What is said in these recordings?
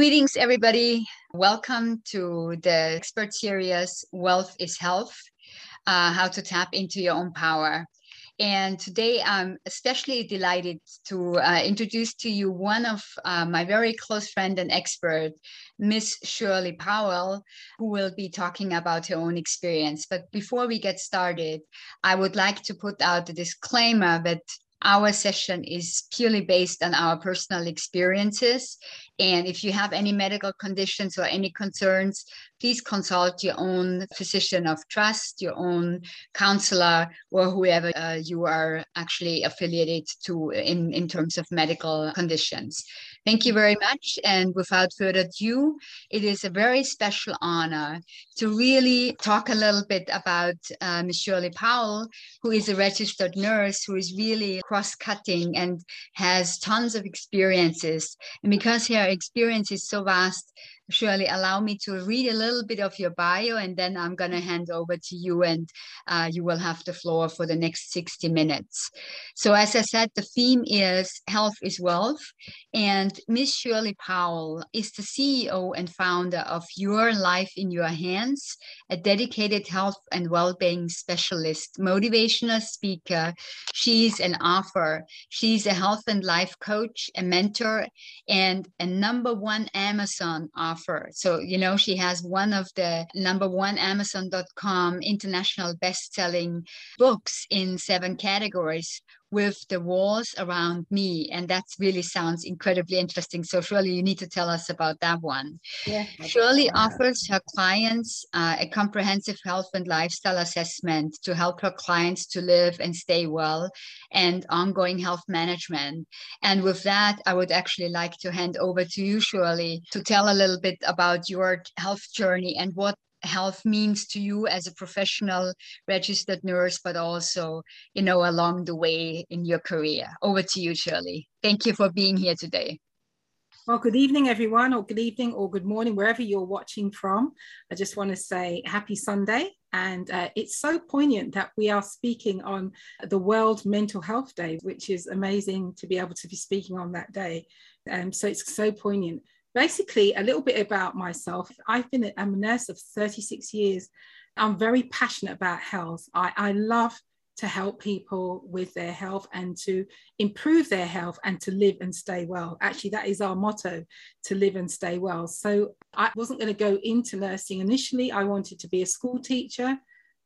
Greetings, everybody. Welcome to the expert series Wealth is Health uh, How to Tap into Your Own Power. And today I'm especially delighted to uh, introduce to you one of uh, my very close friend and expert, Miss Shirley Powell, who will be talking about her own experience. But before we get started, I would like to put out a disclaimer that our session is purely based on our personal experiences. And if you have any medical conditions or any concerns, please consult your own physician of trust, your own counselor, or whoever uh, you are actually affiliated to in, in terms of medical conditions. Thank you very much. And without further ado, it is a very special honor to really talk a little bit about uh, Ms. Shirley Powell, who is a registered nurse who is really cross cutting and has tons of experiences. And because her experience is so vast, Shirley, allow me to read a little bit of your bio and then I'm going to hand over to you and uh, you will have the floor for the next 60 minutes. So, as I said, the theme is Health is Wealth. And Miss Shirley Powell is the CEO and founder of Your Life in Your Hands, a dedicated health and well being specialist, motivational speaker. She's an author, she's a health and life coach, a mentor, and a number one Amazon author offer. So, you know, she has one of the number one Amazon.com international best selling books in seven categories with the walls around me. And that really sounds incredibly interesting. So, Shirley, you need to tell us about that one. Yeah, Shirley offers her clients uh, a comprehensive health and lifestyle assessment to help her clients to live and stay well and ongoing health management. And with that, I would actually like to hand over to you, Shirley, to tell a little bit about your health journey and what health means to you as a professional registered nurse, but also, you know, along the way in your career. Over to you, Shirley. Thank you for being here today. Well, good evening, everyone, or good evening, or good morning, wherever you're watching from. I just want to say happy Sunday. And uh, it's so poignant that we are speaking on the World Mental Health Day, which is amazing to be able to be speaking on that day. Um, so it's so poignant basically a little bit about myself. I've been a nurse of 36 years. I'm very passionate about health. I, I love to help people with their health and to improve their health and to live and stay well. Actually that is our motto to live and stay well. So i wasn't going to go into nursing initially. I wanted to be a school teacher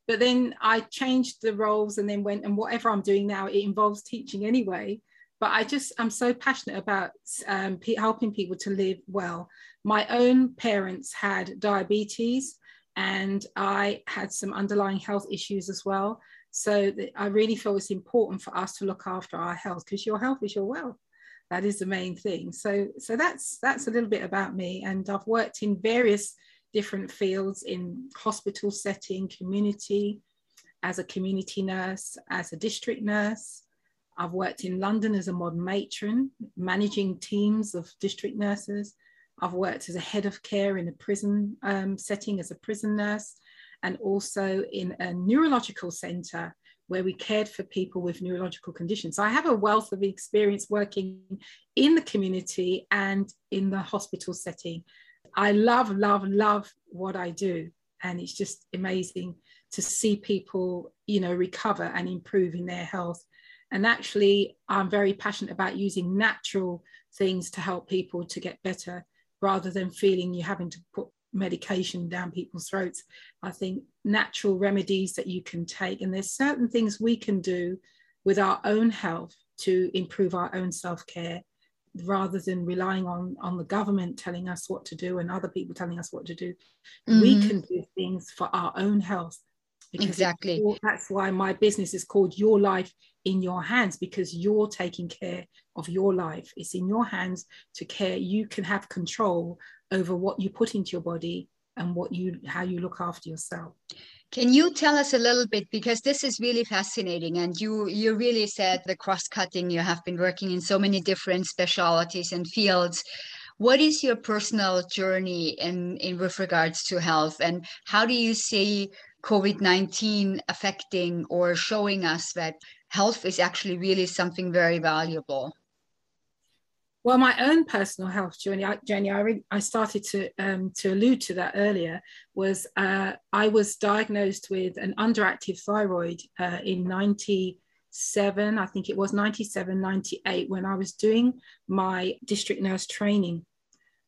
but then i changed the roles and then went and whatever i'm doing now it involves teaching anyway but I just I'm so passionate about um, helping people to live well. My own parents had diabetes, and I had some underlying health issues as well. So I really feel it's important for us to look after our health because your health is your wealth. That is the main thing. So so that's that's a little bit about me, and I've worked in various different fields in hospital setting, community, as a community nurse, as a district nurse, I've worked in London as a modern matron, managing teams of district nurses. I've worked as a head of care in a prison um, setting as a prison nurse, and also in a neurological centre where we cared for people with neurological conditions. So I have a wealth of experience working in the community and in the hospital setting. I love, love, love what I do. And it's just amazing to see people, you know, recover and improve in their health and actually, I'm very passionate about using natural things to help people to get better rather than feeling you're having to put medication down people's throats. I think natural remedies that you can take, and there's certain things we can do with our own health to improve our own self care rather than relying on on the government telling us what to do and other people telling us what to do mm-hmm. we can do things for our own health exactly that's why my business is called your life in your hands because you're taking care of your life. It's in your hands to care. You can have control over what you put into your body and what you how you look after yourself. Can you tell us a little bit because this is really fascinating and you you really said the cross cutting you have been working in so many different specialities and fields what is your personal journey in, in with regards to health and how do you see covid-19 affecting or showing us that health is actually really something very valuable. Well, my own personal health journey, I, Jenny, I, I started to um, to allude to that earlier. Was uh, I was diagnosed with an underactive thyroid uh, in '97, I think it was 97, 98, when I was doing my district nurse training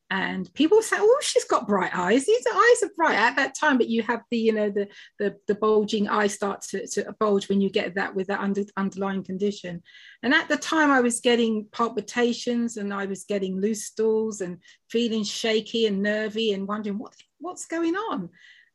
and people say oh she's got bright eyes. These eyes are bright at that time but you have the you know the the, the bulging eye starts to, to bulge when you get that with that under, underlying condition. And at the time i was getting palpitations and i was getting loose stools and feeling shaky and nervy and wondering what what's going on?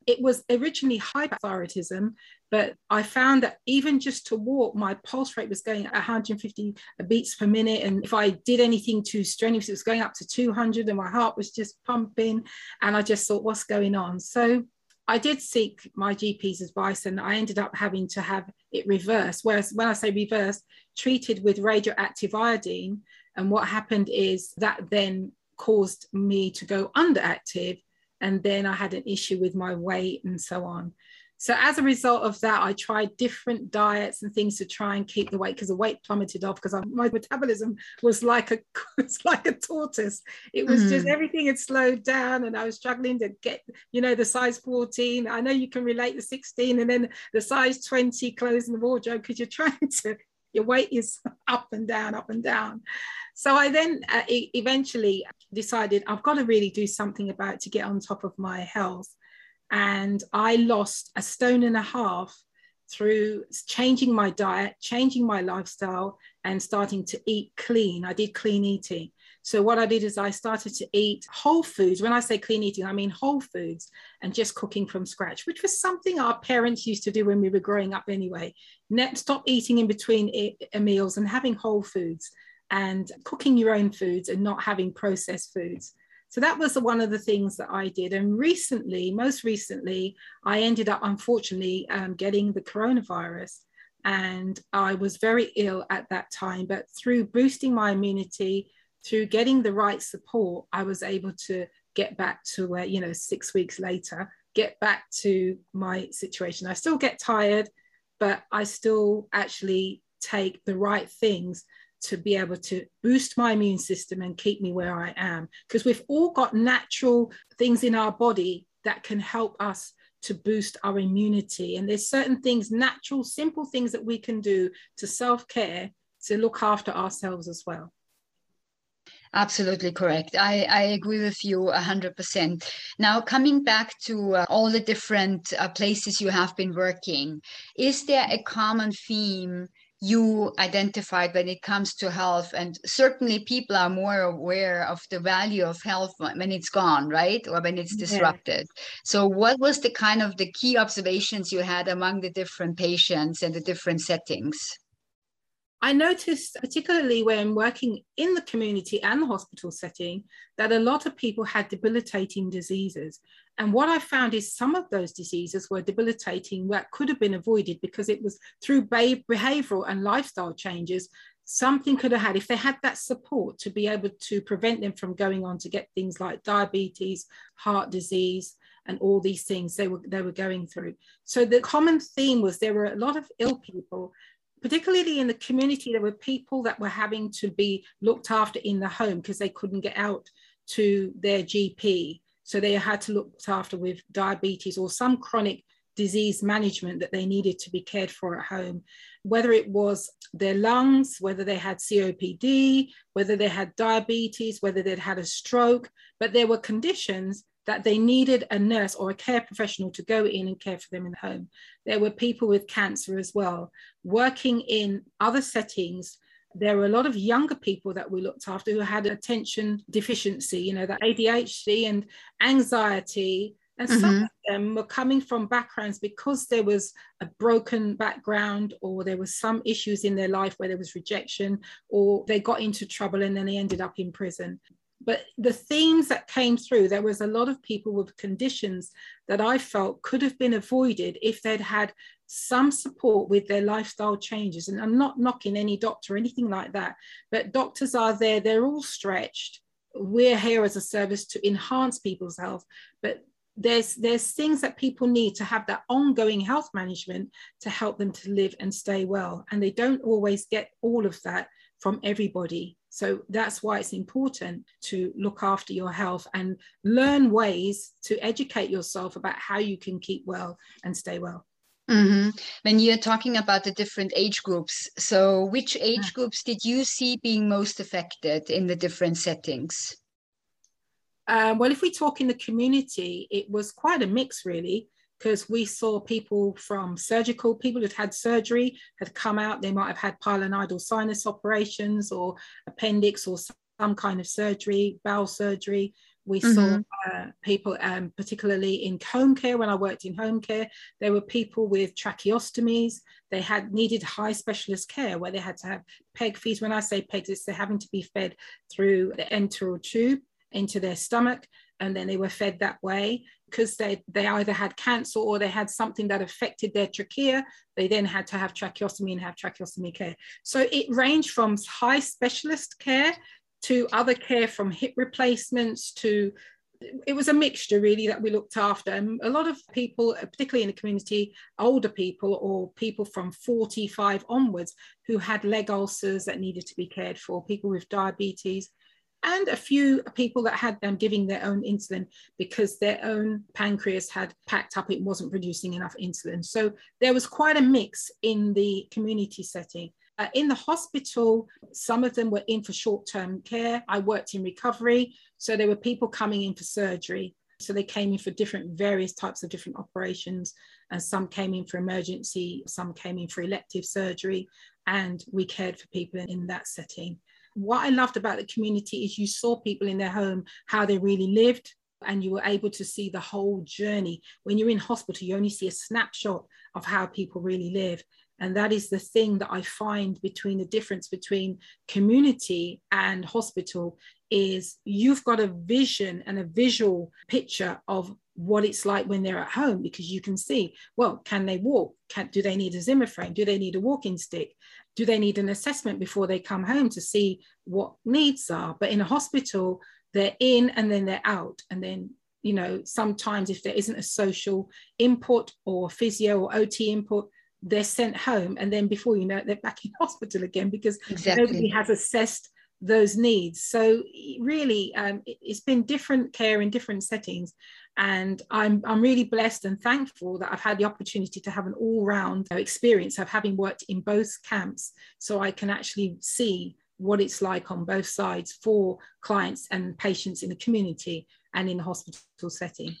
It was originally hyperthyroidism but I found that even just to walk, my pulse rate was going at 150 beats per minute. And if I did anything too strenuous, it was going up to 200 and my heart was just pumping. And I just thought, what's going on? So I did seek my GP's advice and I ended up having to have it reversed. Whereas when I say reversed, treated with radioactive iodine. And what happened is that then caused me to go underactive. And then I had an issue with my weight and so on. So as a result of that, I tried different diets and things to try and keep the weight because the weight plummeted off because my metabolism was like a was like a tortoise. It was mm. just everything had slowed down, and I was struggling to get you know the size 14. I know you can relate the 16, and then the size 20 clothes in the wardrobe because you're trying to your weight is up and down, up and down. So I then uh, e- eventually decided I've got to really do something about to get on top of my health and I lost a stone and a half through changing my diet, changing my lifestyle, and starting to eat clean. I did clean eating. So, what I did is I started to eat whole foods. When I say clean eating, I mean whole foods and just cooking from scratch, which was something our parents used to do when we were growing up anyway. Stop eating in between meals and having whole foods and cooking your own foods and not having processed foods. So that was one of the things that I did. And recently, most recently, I ended up unfortunately um, getting the coronavirus. And I was very ill at that time. But through boosting my immunity, through getting the right support, I was able to get back to where, you know, six weeks later, get back to my situation. I still get tired, but I still actually take the right things to be able to boost my immune system and keep me where I am. Because we've all got natural things in our body that can help us to boost our immunity. And there's certain things, natural, simple things that we can do to self care to look after ourselves as well. Absolutely correct. I, I agree with you 100%. Now, coming back to uh, all the different uh, places you have been working, is there a common theme you identified when it comes to health and certainly people are more aware of the value of health when it's gone right or when it's disrupted yeah. so what was the kind of the key observations you had among the different patients and the different settings I noticed, particularly when working in the community and the hospital setting, that a lot of people had debilitating diseases. And what I found is some of those diseases were debilitating that could have been avoided because it was through behavioral and lifestyle changes. Something could have had, if they had that support to be able to prevent them from going on to get things like diabetes, heart disease, and all these things they were they were going through. So the common theme was there were a lot of ill people particularly in the community, there were people that were having to be looked after in the home because they couldn't get out to their GP. So they had to look after with diabetes or some chronic disease management that they needed to be cared for at home, whether it was their lungs, whether they had COPD, whether they had diabetes, whether they'd had a stroke, but there were conditions that they needed a nurse or a care professional to go in and care for them in the home. There were people with cancer as well, working in other settings. There were a lot of younger people that we looked after who had attention deficiency, you know, that ADHD and anxiety. And mm-hmm. some of them were coming from backgrounds because there was a broken background or there was some issues in their life where there was rejection or they got into trouble and then they ended up in prison but the themes that came through, there was a lot of people with conditions that I felt could have been avoided if they'd had some support with their lifestyle changes. And I'm not knocking any doctor or anything like that, but doctors are there, they're all stretched. We're here as a service to enhance people's health, but there's there's things that people need to have that ongoing health management to help them to live and stay well and they don't always get all of that from everybody So that's why it's important to look after your health and learn ways to educate yourself about how you can keep well and stay well. Mm-hmm. When you're talking about the different age groups, so which age groups did you see being most affected in the different settings? Um, well, if we talk in the community, it was quite a mix, really, because we saw people from surgical, people who'd had surgery had come out. They might have had pilonidal sinus operations or appendix or some kind of surgery, bowel surgery. We mm-hmm. saw uh, people, um, particularly in home care, when I worked in home care, there were people with tracheostomies. They had needed high specialist care where they had to have peg feeds. When I say pegs, it's they're having to be fed through the enteral tube into their stomach, and then they were fed that way because they, they either had cancer or they had something that affected their trachea. They then had to have tracheostomy and have tracheostomy care. So it ranged from high specialist care to other care from hip replacements to it was a mixture really that we looked after. And a lot of people particularly in the community older people or people from 45 onwards who had leg ulcers that needed to be cared for people with diabetes and a few people that had them giving their own insulin because their own pancreas had packed up it wasn't producing enough insulin. So there was quite a mix in the community setting uh, in the hospital, some of them were in for short term care. I worked in recovery. So there were people coming in for surgery. So they came in for different, various types of different operations. And some came in for emergency, some came in for elective surgery. And we cared for people in that setting. What I loved about the community is you saw people in their home, how they really lived, and you were able to see the whole journey. When you're in hospital, you only see a snapshot of how people really live. And that is the thing that I find between the difference between community and hospital is you've got a vision and a visual picture of what it's like when they're at home because you can see well can they walk? Can, do they need a zimmer frame? Do they need a walking stick? Do they need an assessment before they come home to see what needs are? But in a hospital they're in and then they're out. And then you know sometimes if there isn't a social input or physio or ot input they're sent home and then before you know it they're back in hospital again because exactly. nobody has assessed those needs so really um, it, has been different care in different settings and I'm, I'm really blessed and thankful that I've had the opportunity to have an all-round experience of having worked in both camps so I can actually see what it's like on both sides for clients and patients in the community and in the hospital setting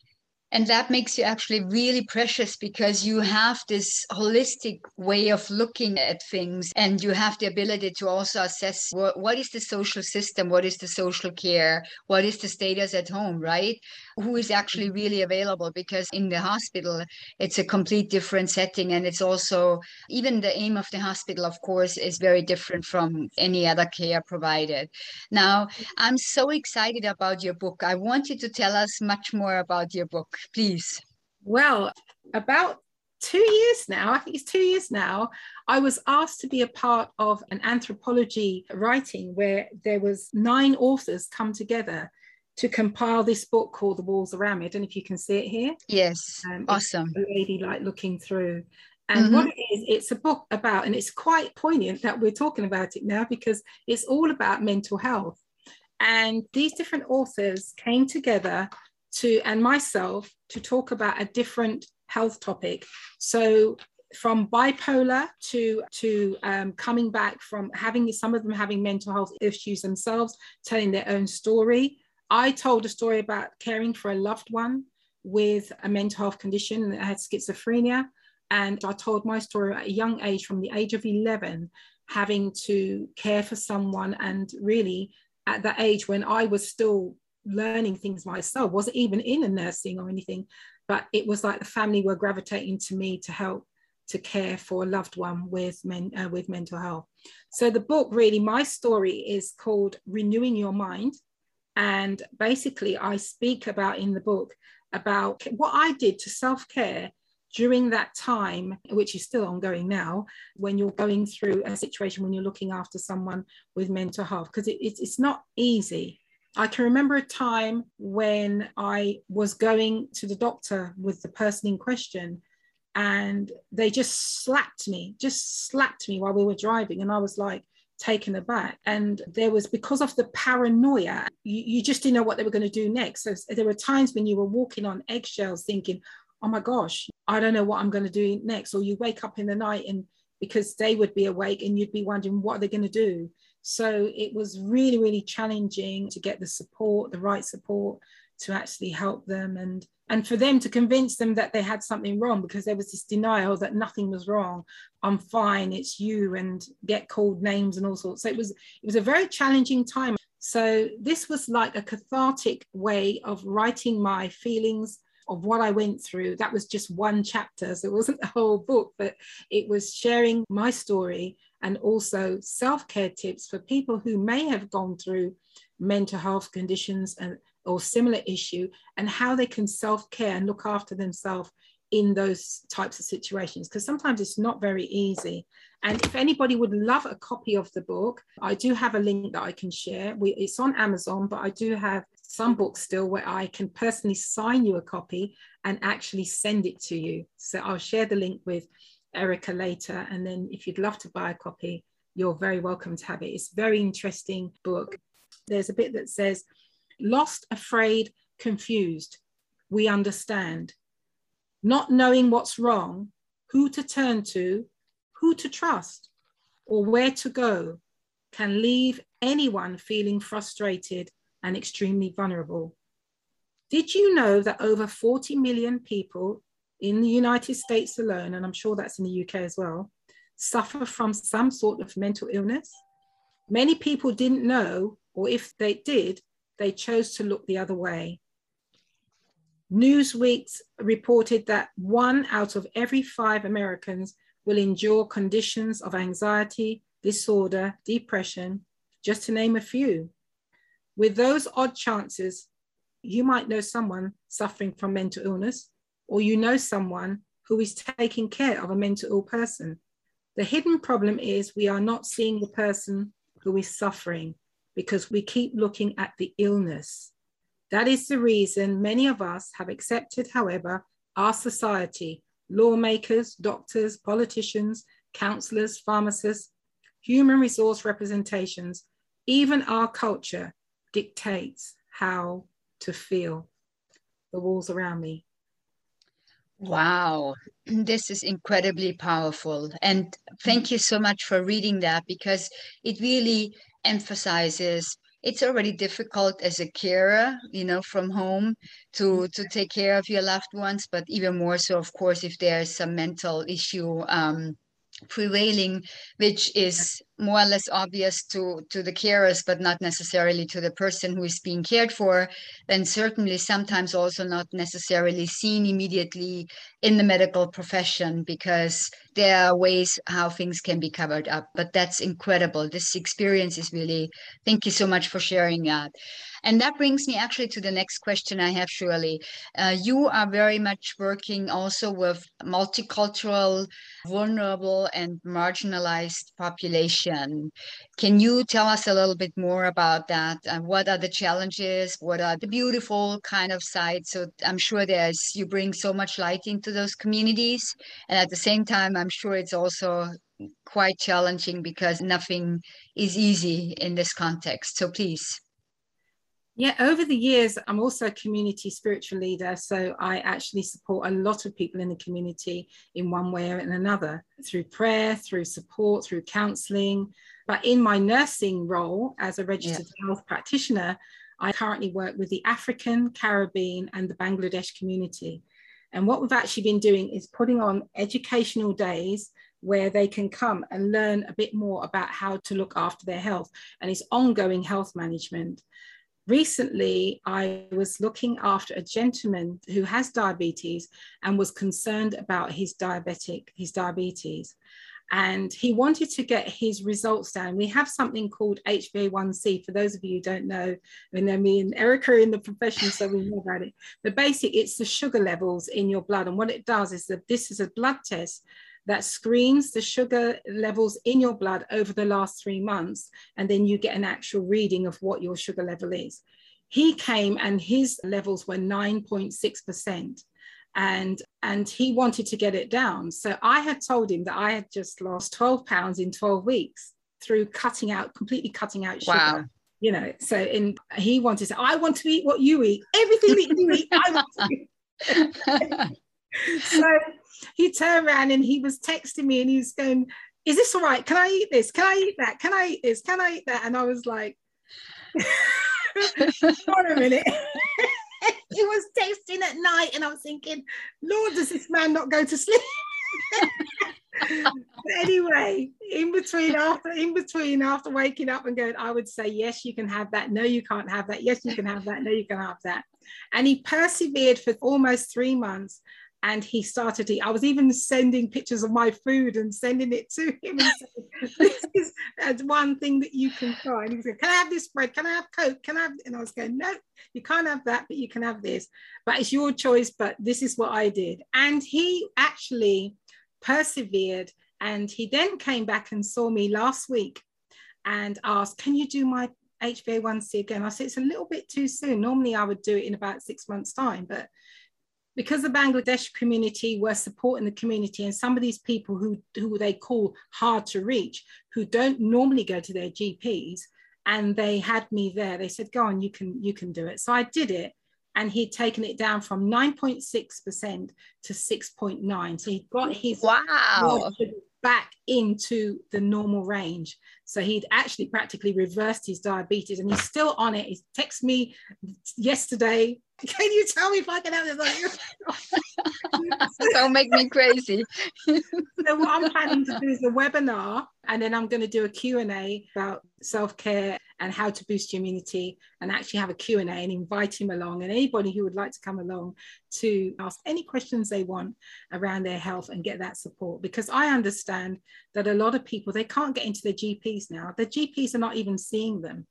and that makes you actually really precious because you have this holistic way of looking at things and you have the ability to also assess what, what is the social system? What is the social care? What is the status at home right? Who is actually really available? Because in the hospital it's a complete different setting and it's also even the aim of the hospital of course is very different from any other care provided. Now i'm so excited about your book. I want you to tell us much more about your book please? Well, about two years now, I think it's two years now, I was asked to be a part of an anthropology writing where there was nine authors come together to compile this book called The Walls Around Me. I don't know if you can see it here. Yes, um, awesome. A lady like looking through. And mm-hmm. what it is, it's a book about, and it's quite poignant that we're talking about it now because it's all about mental health. And these different authors came together to and myself to talk about a different health topic. So from bipolar to to um, coming back from having some of them having mental health issues themselves, telling their own story. I told a story about caring for a loved one with a mental health condition that had schizophrenia. And I told my story at a young age, from the age of 11, having to care for someone. And really, at that age when I was still learning things myself, wasn't even in a nursing or anything, but it was like the family were gravitating to me to help to care for a loved one with men uh, with mental health. So the book really, my story is called Renewing Your Mind, and basically I speak about in the book about what I did to self care during that time, which is still ongoing now, when you're going through a situation when you're looking after someone with mental health, because it, it's, it's not easy. I can remember a time when I was going to the doctor with the person in question and they just slapped me, just slapped me while we were driving. And I was like, taken aback. And there was, because of the paranoia, you, you just didn't know what they were going to do next. So there were times when you were walking on eggshells thinking, oh my gosh, I don't know what I'm going to do next. Or you wake up in the night and because they would be awake and you'd be wondering what are they going to do. So it was really, really challenging to get the support, the right support to actually help them and and for them to convince them that they had something wrong because there was this denial that nothing was wrong. I'm fine it's you and get called names and all sorts. So it was it was a very challenging time. So this was like a cathartic way of writing my feelings of what I went through. That was just one chapter, so it wasn't the whole book, but it was sharing my story and also self care tips for people who may have gone through mental health conditions and or similar issue and how they can self-care and look after themselves in those types of situations. Because sometimes it's not very easy. And if anybody would love a copy of the book i do have a link that i can share. We, it's on amazon but i do have some books still where i can personally sign you a copy and actually send it to you. So i'll share the link with erica later and then if you'd love to buy a copy you're very welcome to have it it's a very interesting book there's a bit that says lost, afraid, confused. We understand. Not knowing what's wrong, who to turn to, who to trust, or where to go can leave anyone feeling frustrated and extremely vulnerable. Did you know that over 40 million people in the United States alone, and I'm sure that's in the UK as well, suffer from some sort of mental illness? Many people didn't know, or if they did, they chose to look the other way. Newsweek reported that one out of every five Americans will endure conditions of anxiety, disorder, depression, just to name a few. With those odd chances, you might know someone suffering from mental illness, or you know someone who is taking care of a mental ill person. The hidden problem is we are not seeing the person who is suffering because we keep looking at the illness. That is the reason many of us have accepted, however, our society, lawmakers, doctors, politicians, counselors, pharmacists, human resource representations, even our culture dictates how to feel. The walls around me. Wow, this is incredibly powerful. And thank you so much for reading that because it really emphasizes it's already difficult as a carer you know from home to to take care of your loved ones but even more so of course if there's some mental issue um, prevailing, which is more or less obvious to, to the carers, but not necessarily to the person who is being cared for, and certainly sometimes also not necessarily seen immediately in the medical profession because there are ways how things can be covered up. But that's incredible. This experience is really, thank you so much for sharing that. And that brings me actually to the next question I have, Shirley. Uh, you are very much working also with multicultural, vulnerable, and marginalized population. Can you tell us a little bit more about that? Uh, what are the challenges? What are the beautiful kind of sides? So I'm sure there's you bring so much light into those communities, and at the same time, I'm sure it's also quite challenging because nothing is easy in this context. So please. Yeah, over the years, I'm also a community spiritual leader. So I actually support a lot of people in the community in one way or in another through prayer, through support, through counseling. But in my nursing role as a registered yeah. health practitioner, I currently work with the African, Caribbean, and the Bangladesh community. And what we've actually been doing is putting on educational days where they can come and learn a bit more about how to look after their health and it's ongoing health management recently I was looking after a gentleman who has diabetes and was concerned about his diabetic, his diabetes. And he wanted to get his results down. We have something called HbA1c. For those of you who don't know, I mean, me and Erica are in the profession, so we know about it. But basically, it's the sugar levels in your blood. And what it does is that this is a blood test that screens the sugar levels in your blood over the last three months, and then you get an actual reading of what your sugar level is. He came and his levels were 9.6%. And, and he wanted to get it down. So I had told him that I had just lost 12 pounds in 12 weeks through cutting out, completely cutting out sugar. Wow. You know, so in he wanted to, I want to eat what you eat. Everything that you eat, I want to eat. so he turned around and he was texting me and he was going, Is this all right? Can I eat this? Can I eat that? Can I eat this? Can I eat that? And I was like, Hold a minute. he was texting at night and I was thinking, Lord, does this man not go to sleep? anyway, in between after in between after waking up and going, I would say, yes, you can have that. No, you can't have that. Yes, you can have that. No, you can have that. And he persevered for almost three months. And he started to, I was even sending pictures of my food and sending it to him saying, this is one thing that you can try. And he going, Can I have this bread? Can I have Coke? Can I have? And I was going, No, you can't have that, but you can have this. But it's your choice. But this is what I did. And he actually persevered. And he then came back and saw me last week and asked, Can you do my HbA1c again? I said, It's a little bit too soon. Normally I would do it in about six months' time. But because the Bangladesh community were supporting the community and some of these people who, who they call hard to reach, who don't normally go to their GPs, and they had me there, they said, Go on, you can, you can do it. So I did it and he'd taken it down from 9.6% to 6.9. So he got his wow back into the normal range. So he'd actually practically reversed his diabetes and he's still on it. He texted me yesterday. Can you tell me if I can have this? Don't make me crazy. so what I'm planning to do is a webinar and then I'm going to do a Q&A about self-care and how to boost your immunity and actually have a Q&A and invite him along and anybody who would like to come along to ask any questions they want around their health and get that support because I understand that a lot of people they can't get into their GPs now the GPs are not even seeing them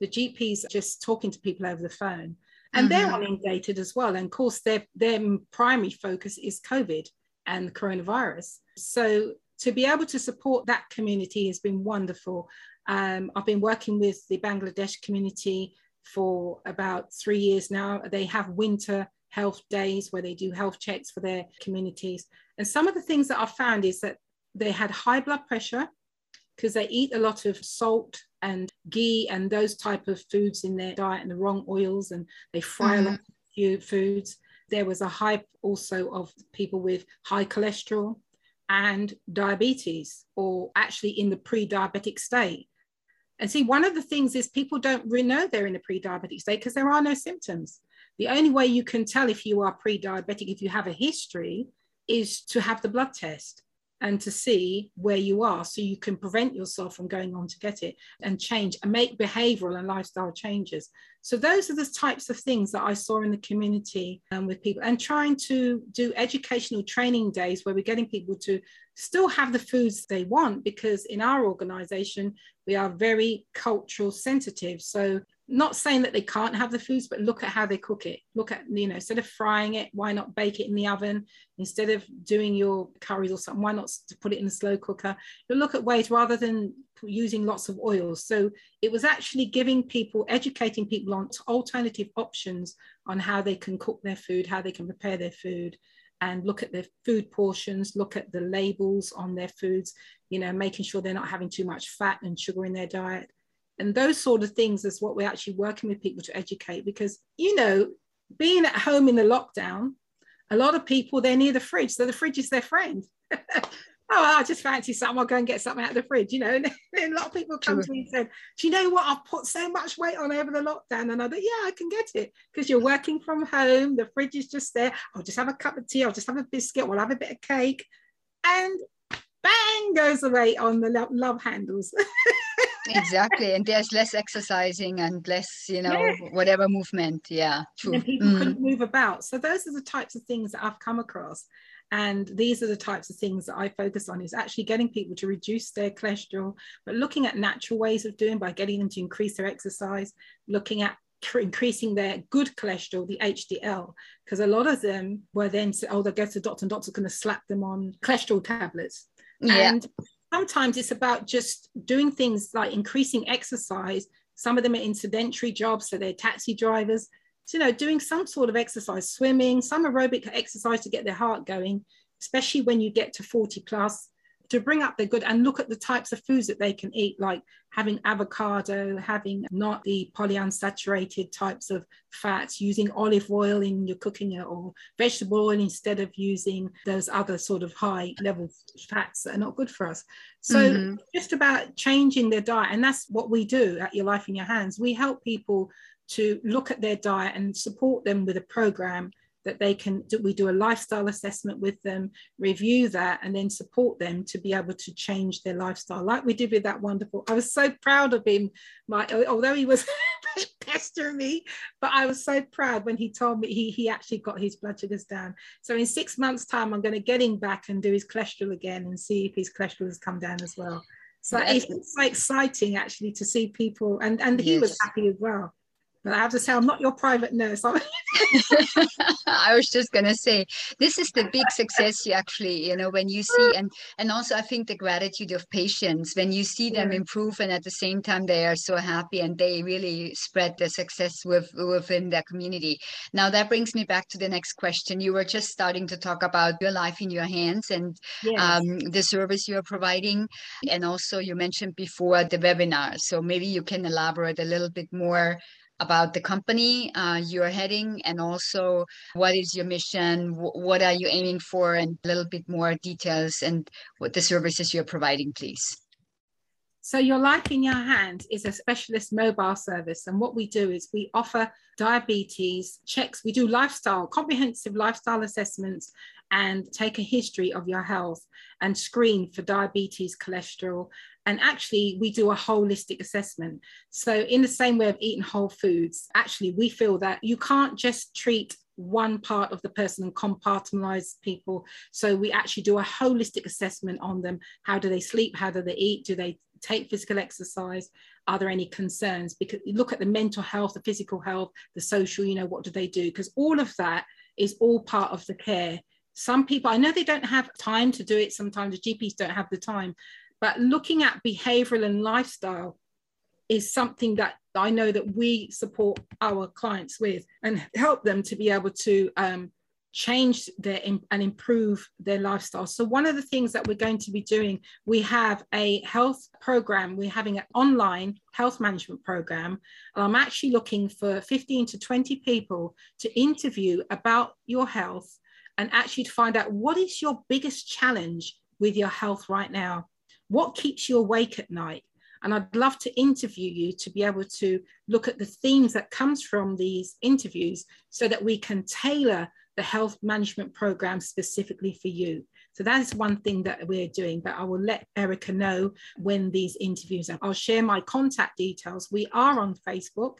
the GPs are just talking to people over the phone and mm-hmm. they're inundated as well and of course their their primary focus is COVID and coronavirus so to be able to support that community has been wonderful um, I've been working with the Bangladesh community for about three years now. They have winter health days where they do health checks for their communities. And some of the things that I've found is that they had high blood pressure because they eat a lot of salt and ghee and those type of foods in their diet and the wrong oils and they fry mm-hmm. a lot of foods. There was a high also of people with high cholesterol and diabetes or actually in the pre-diabetic state. And see, one of the things is people don't really know they're in a pre-diabetic state because there are no symptoms. The only way you can tell if you are pre-diabetic, if you have a history, is to have the blood test and to see where you are so you can prevent yourself from going on to get it and change and make behavioral and lifestyle changes. So those are the types of things that i saw in the community um, with people and trying to do educational training days where we're getting people to still have the foods they want because in our organization we are very cultural sensitive. So not saying that they can't have the foods but look at how they cook it. Look at you know instead of frying it why not bake it in the oven? Instead of doing your curries or something why not put it in a slow cooker? But look at ways rather than using lots of oils. So it was actually giving people educating people on alternative options on how they can cook their food how they can prepare their food and look at their food portions, look at the labels on their foods, you know, making sure they're not having too much fat and sugar in their diet. And those sort of things is what we're actually working with people to educate because, you know, being at home in the lockdown, a lot of people, they're near the fridge. So the fridge is their friend. oh, I just fancy something. I'll go and get something out of the fridge, you know. And, a lot of people come True. to me and said, Do you know what? I've put so much weight on over the lockdown. And I thought, Yeah, I can get it because you're working from home. The fridge is just there. I'll just have a cup of tea. I'll just have a biscuit. We'll have a bit of cake. And bang goes the weight on the love, love handles. exactly. And there's less exercising and less, you know, yeah. whatever movement. Yeah. True. And people mm. couldn't move about. So those are the types of things that I've come across and these are the types of things that I focus on is actually getting people to reduce their cholesterol, but looking at natural ways of doing by getting them to increase their exercise, looking at increasing their good cholesterol, the HDL, because a lot of them were then, oh, they go to the doctor and doctor's going to slap them on cholesterol tablets. Yeah. And sometimes it's about just doing things like increasing exercise. Some of them are in sedentary jobs, so they're taxi drivers. So, you know, doing some sort of exercise, swimming, some aerobic exercise to get their heart going, especially when you get to 40 plus. To bring up the good and look at the types of foods that they can eat, like having avocado, having not the polyunsaturated types of fats, using olive oil in your cooking or vegetable oil instead of using those other sort of high level fats that are not good for us. So mm-hmm. just about changing their diet, and that's what we do at Your Life in Your Hands. We help people to look at their diet and support them with a program that they can do, we do a lifestyle assessment with them review that and then support them to be able to change their lifestyle like we did with that wonderful i was so proud of him my although he was pestering me but i was so proud when he told me he, he actually got his blood sugars down. So in six months time i'm going to get him back and do his cholesterol again and see if his cholesterol has come down as well. So it's, it's so exciting actually to see people and and he yes. was happy as well but I have to say, I'm not your private nurse. I was just gonna say, this is the big success. You actually, you know, when you see and and also I think the gratitude of patients when you see them improve, and at the same time they are so happy and they really spread the success with within their community. Now that brings me back to the next question. You were just starting to talk about your life in your hands and yes. um, the service you are providing, and also you mentioned before the webinar. So maybe you can elaborate a little bit more about the company uh, you're heading and also what is your mission what are you aiming for and a little bit more details and what the services you're providing please. So your life in your hands is a specialist mobile service and what we do is we offer diabetes checks. We do lifestyle comprehensive lifestyle assessments and take a history of your health and screen for diabetes cholesterol and actually, we do a holistic assessment. So, in the same way of eating whole foods, actually, we feel that you can't just treat one part of the person and compartmentalize people. So, we actually do a holistic assessment on them. How do they sleep? How do they eat? Do they take physical exercise? Are there any concerns? Because look at the mental health, the physical health, the social, you know, what do they do? Because all of that is all part of the care. Some people, I know they don't have time to do it. Sometimes the GPs don't have the time, but looking at behavioral and lifestyle is something that I know that we support our clients with and help them to be able to um, change their and improve their lifestyle. So one of the things that we're going to be doing, we have a health program. We're having an online health management program. And I'm actually looking for 15 to 20 people to interview about your health and actually to find out what is your biggest challenge with your health right now what keeps you awake at night? And I'd love to interview you to be able to look at the themes that comes from these interviews so that we can tailor the health management program specifically for you. So that is one thing that we're doing, but I will let Erica know when these interviews are. I'll share my contact details. We are on Facebook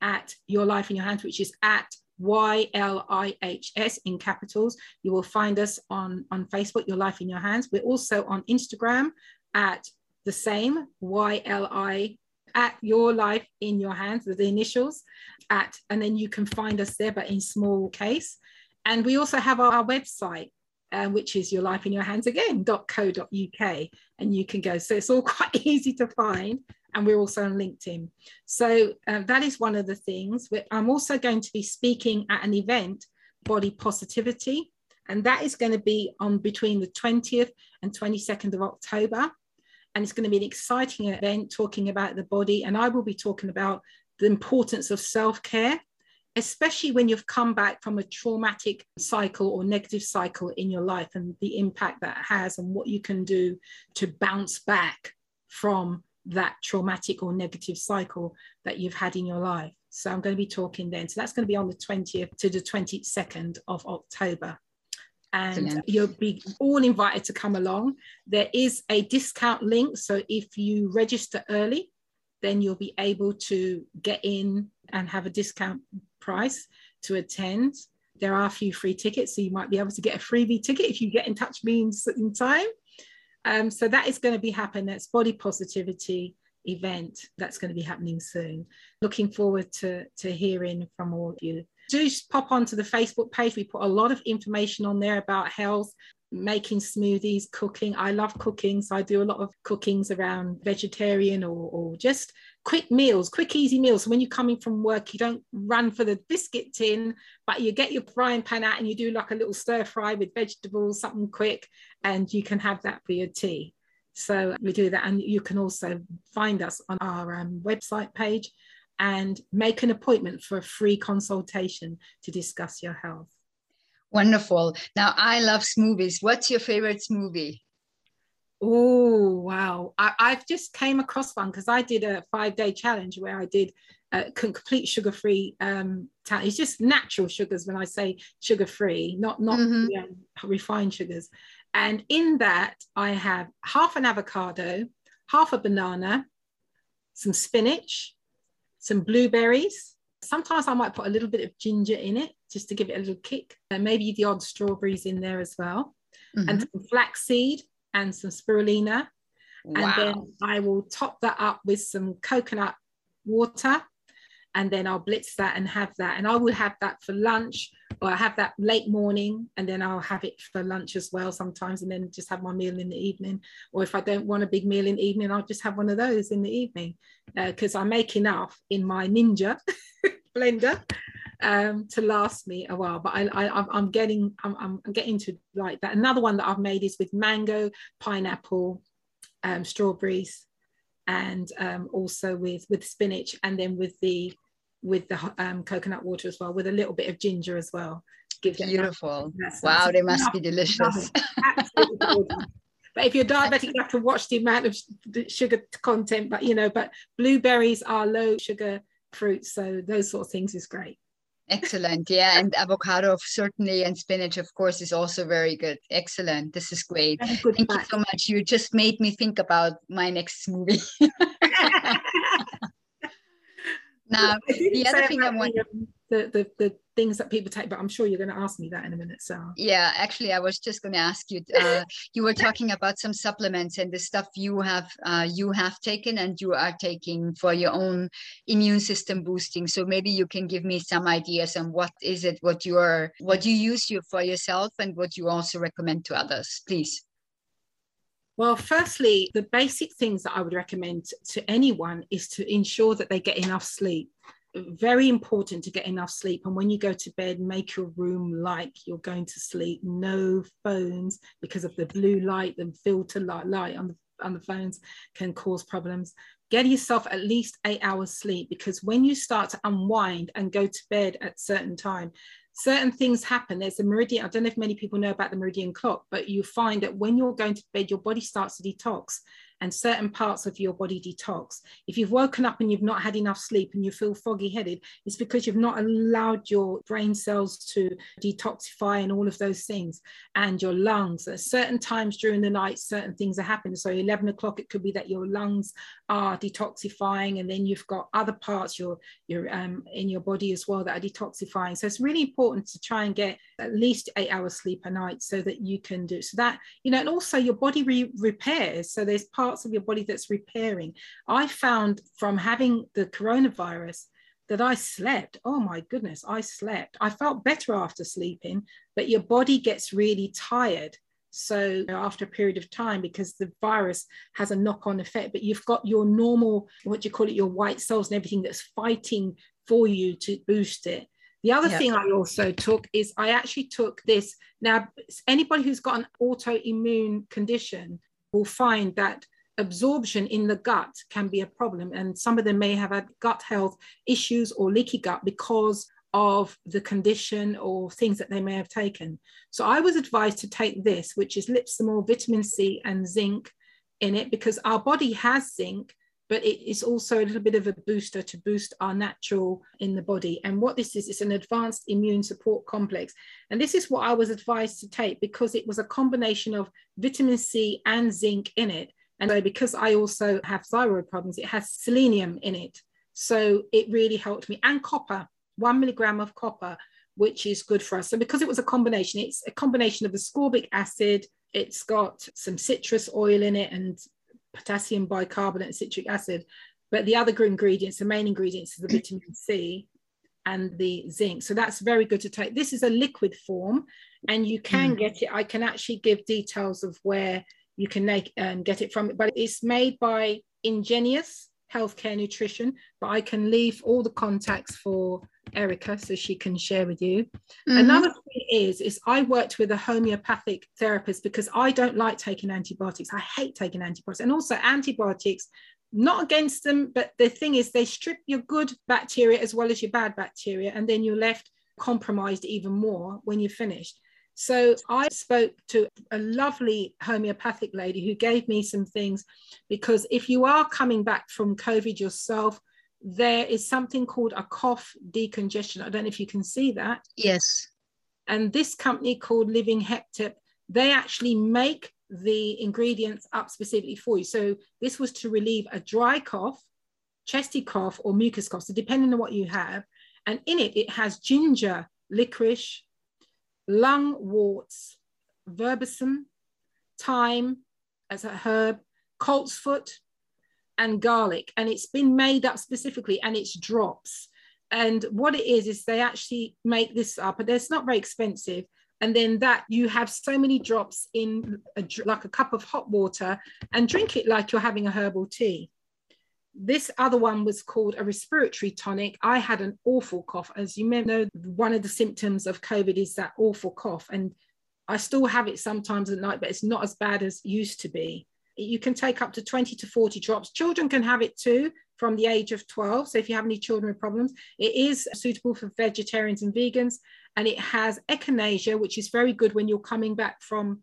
at Your Life in Your Hands, which is at YLIHS in capitals. You will find us on, on Facebook, Your Life in Your Hands. We're also on Instagram at the same YLI at your life in your hands the initials at and then you can find us there but in small case. And we also have our, our website um, which is your life in your hands again.co.uk and you can go. So it's all quite easy to find and we're also on linkedin. So um, that is one of the things. I'm also going to be speaking at an event body positivity and that is going to be on between the 20th and 22nd of october and it's going to be an exciting event talking about the body. And I will be talking about the importance of self care, especially when you've come back from a traumatic cycle or negative cycle in your life and the impact that has and what you can do to bounce back from that traumatic or negative cycle that you've had in your life. So I'm going to be talking then. So that's going to be on the 20th to the 22nd of October and you'll be all invited to come along. There is a discount link. So if you register early, then you'll be able to get in and have a discount price to attend. There are a few free tickets, so you might be able to get a freebie ticket if you get in touch with me in, in time. Um, so that is going to be happening. That's body positivity event that's going to be happening soon. Looking forward to, to hearing from all of you do pop onto the Facebook page. We put a lot of information on there about health. making smoothies, cooking. I love cooking. So I do a lot of cookings around vegetarian or, or just quick meals, quick, easy meals. So when you're coming from work, you don't run for the biscuit tin, but you get your frying pan out and you do like a little stir fry with vegetables, something quick, and you can have that for your tea. So we do that. And you can also find us on our um, website page and make an appointment for a free consultation to discuss your health. Wonderful. Now, I love smoothies. What's your favorite smoothie? Oh, wow. I, have just came across one because I did a five day challenge where I did a complete sugar free. Um, it's just natural sugars when I say sugar free, not, not mm-hmm. um, refined sugars. And in that, I have half an avocado, half a banana, some spinach, some blueberries. Sometimes I might put a little bit of ginger in it just to give it a little kick, and maybe the odd strawberries in there as well, mm-hmm. and some flaxseed and some spirulina. Wow. And then I will top that up with some coconut water and then I'll blitz that and have that. And I will have that for lunch or I have that late morning and then I'll have it for lunch as well sometimes and then just have my meal in the evening. Or if I don't want a big meal in the evening, I'll just have one of those in the evening because uh, I make enough in my Ninja blender um, to last me a while. But I, I, am getting, I'm, I'm getting to like that. Another one that I've made is with mango, pineapple, um, strawberries, and um, also with with spinach, and then with the with the um, coconut water as well, with a little bit of ginger as well. Gives Beautiful. Wow, they must be delicious. but if you're diabetic, you have to watch the amount of sugar content. But you know, but blueberries are low sugar fruits, so those sort of things is great. Excellent. Yeah. And avocado certainly and spinach, of course, is also very good. Excellent. This is great. Thank you so much. You just made me think about my next movie. now, the other thing I want the, the, the things that people take, but I'm sure you're going to ask me that in a minute. So yeah, actually, I was just going to ask you. Uh, you were talking about some supplements and the stuff you have uh, you have taken and you are taking for your own immune system boosting. So maybe you can give me some ideas on what is it, what you are, what you use you for yourself, and what you also recommend to others, please. Well, firstly, the basic things that I would recommend to anyone is to ensure that they get enough sleep very important to get enough sleep. And when you go to bed, make your room like you're going to sleep. No phones because of the blue light, the filter light, light on the on the phones can cause problems. Get yourself at least eight hours sleep because when you start to unwind and go to bed at certain time, certain things happen. There's a meridian. I don't know if many people know about the meridian clock, but you find that when you're going to bed, your body starts to detox and certain parts of your body detox. If you've woken up and you've not had enough sleep and you feel foggy headed, it's because you've not allowed your brain cells to detoxify and all of those things. And your lungs, at certain times during the night, certain things are happening. So 11 o'clock, it could be that your lungs are detoxifying, and then you've got other parts your, your, um, in your body as well that are detoxifying. So it's really important to try and get at least eight hours sleep a night so that you can do so that, you know, and also your body re- repairs. So there's parts parts of your body that's repairing. I found from having the coronavirus that I slept. Oh my goodness, I slept. I felt better after sleeping, but your body gets really tired. So after a period of time, because the virus has a knock-on effect, but you've got your normal, what do you call it, your white cells and everything that's fighting for you to boost it. The other thing I also took is I actually took this. Now, anybody who's got an autoimmune condition will find that absorption in the gut can be a problem. And some of them may have had gut health issues or leaky gut because of the condition or things that they may have taken. So I was advised to take this, which is liposomal, vitamin C, and zinc in it because our body has zinc, but it is also a little bit of a booster to boost our natural in the body. And what this is, it's an advanced immune support complex. And this is what I was advised to take because it was a combination of vitamin C and zinc in it and so, because I also have thyroid problems, it has selenium in it. So, it really helped me. And copper, one milligram of copper, which is good for us. So, because it was a combination, it's a combination of ascorbic acid, it's got some citrus oil in it and potassium bicarbonate and citric acid. But the other ingredients, the main ingredients, is the vitamin C and the zinc. So that's very good to take. This is a liquid form and you can mm. get it. I can actually give details of where you can make and um, get it from, it. but it's made by Ingenious Healthcare Nutrition. But I can leave all the contacts for Erica so she can share with you. Mm-hmm. Another thing is, is I worked with a homeopathic therapist because I don't like taking antibiotics. I hate taking antibiotics. And also antibiotics not against them, but the thing is, they strip your good bacteria as well as your bad bacteria, and then you're left compromised even more when you're finished. So I spoke to a lovely homeopathic lady who gave me some things because if you are coming back from COVID yourself, there is something called a cough decongestion. I don't know if you can see that. Yes. And this company called Living Heptip, they actually make the ingredients up specifically for you. So this was to relieve a dry cough, chesty cough, or mucus cough. So depending on what you have. And in it, it has ginger, licorice, lungworts, verbascum, thyme as a herb, coltsfoot, and garlic. And it's been made up specifically and it's drops. And what it is, is they actually make this up, but it's not very expensive and then that you have so many drops in a, like a cup of hot water and drink it like you're having a herbal tea this other one was called a respiratory tonic i had an awful cough as you may know one of the symptoms of covid is that awful cough and i still have it sometimes at night but it's not as bad as used to be you can take up to 20 to 40 drops children can have it too from the age of 12 so if you have any children with problems it is suitable for vegetarians and vegans and it has echinacea, which is very good when you're coming back from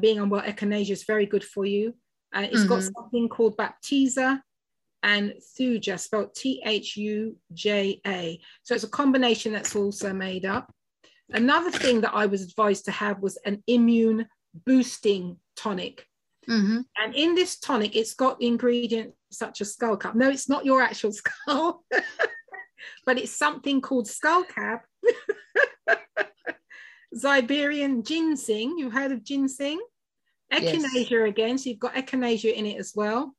being unwell. Echinacea is very good for you. Uh, it's mm-hmm. got something called Baptisia and Thuja, spelled T H U J A. So it's a combination that's also made up. Another thing that I was advised to have was an immune boosting tonic. Mm-hmm. And in this tonic, it's got ingredients such as skullcap. No, it's not your actual skull, but it's something called skullcap Siberian ginseng. You've heard of ginseng? Echinacea yes. again. So you've got echinacea in it as well.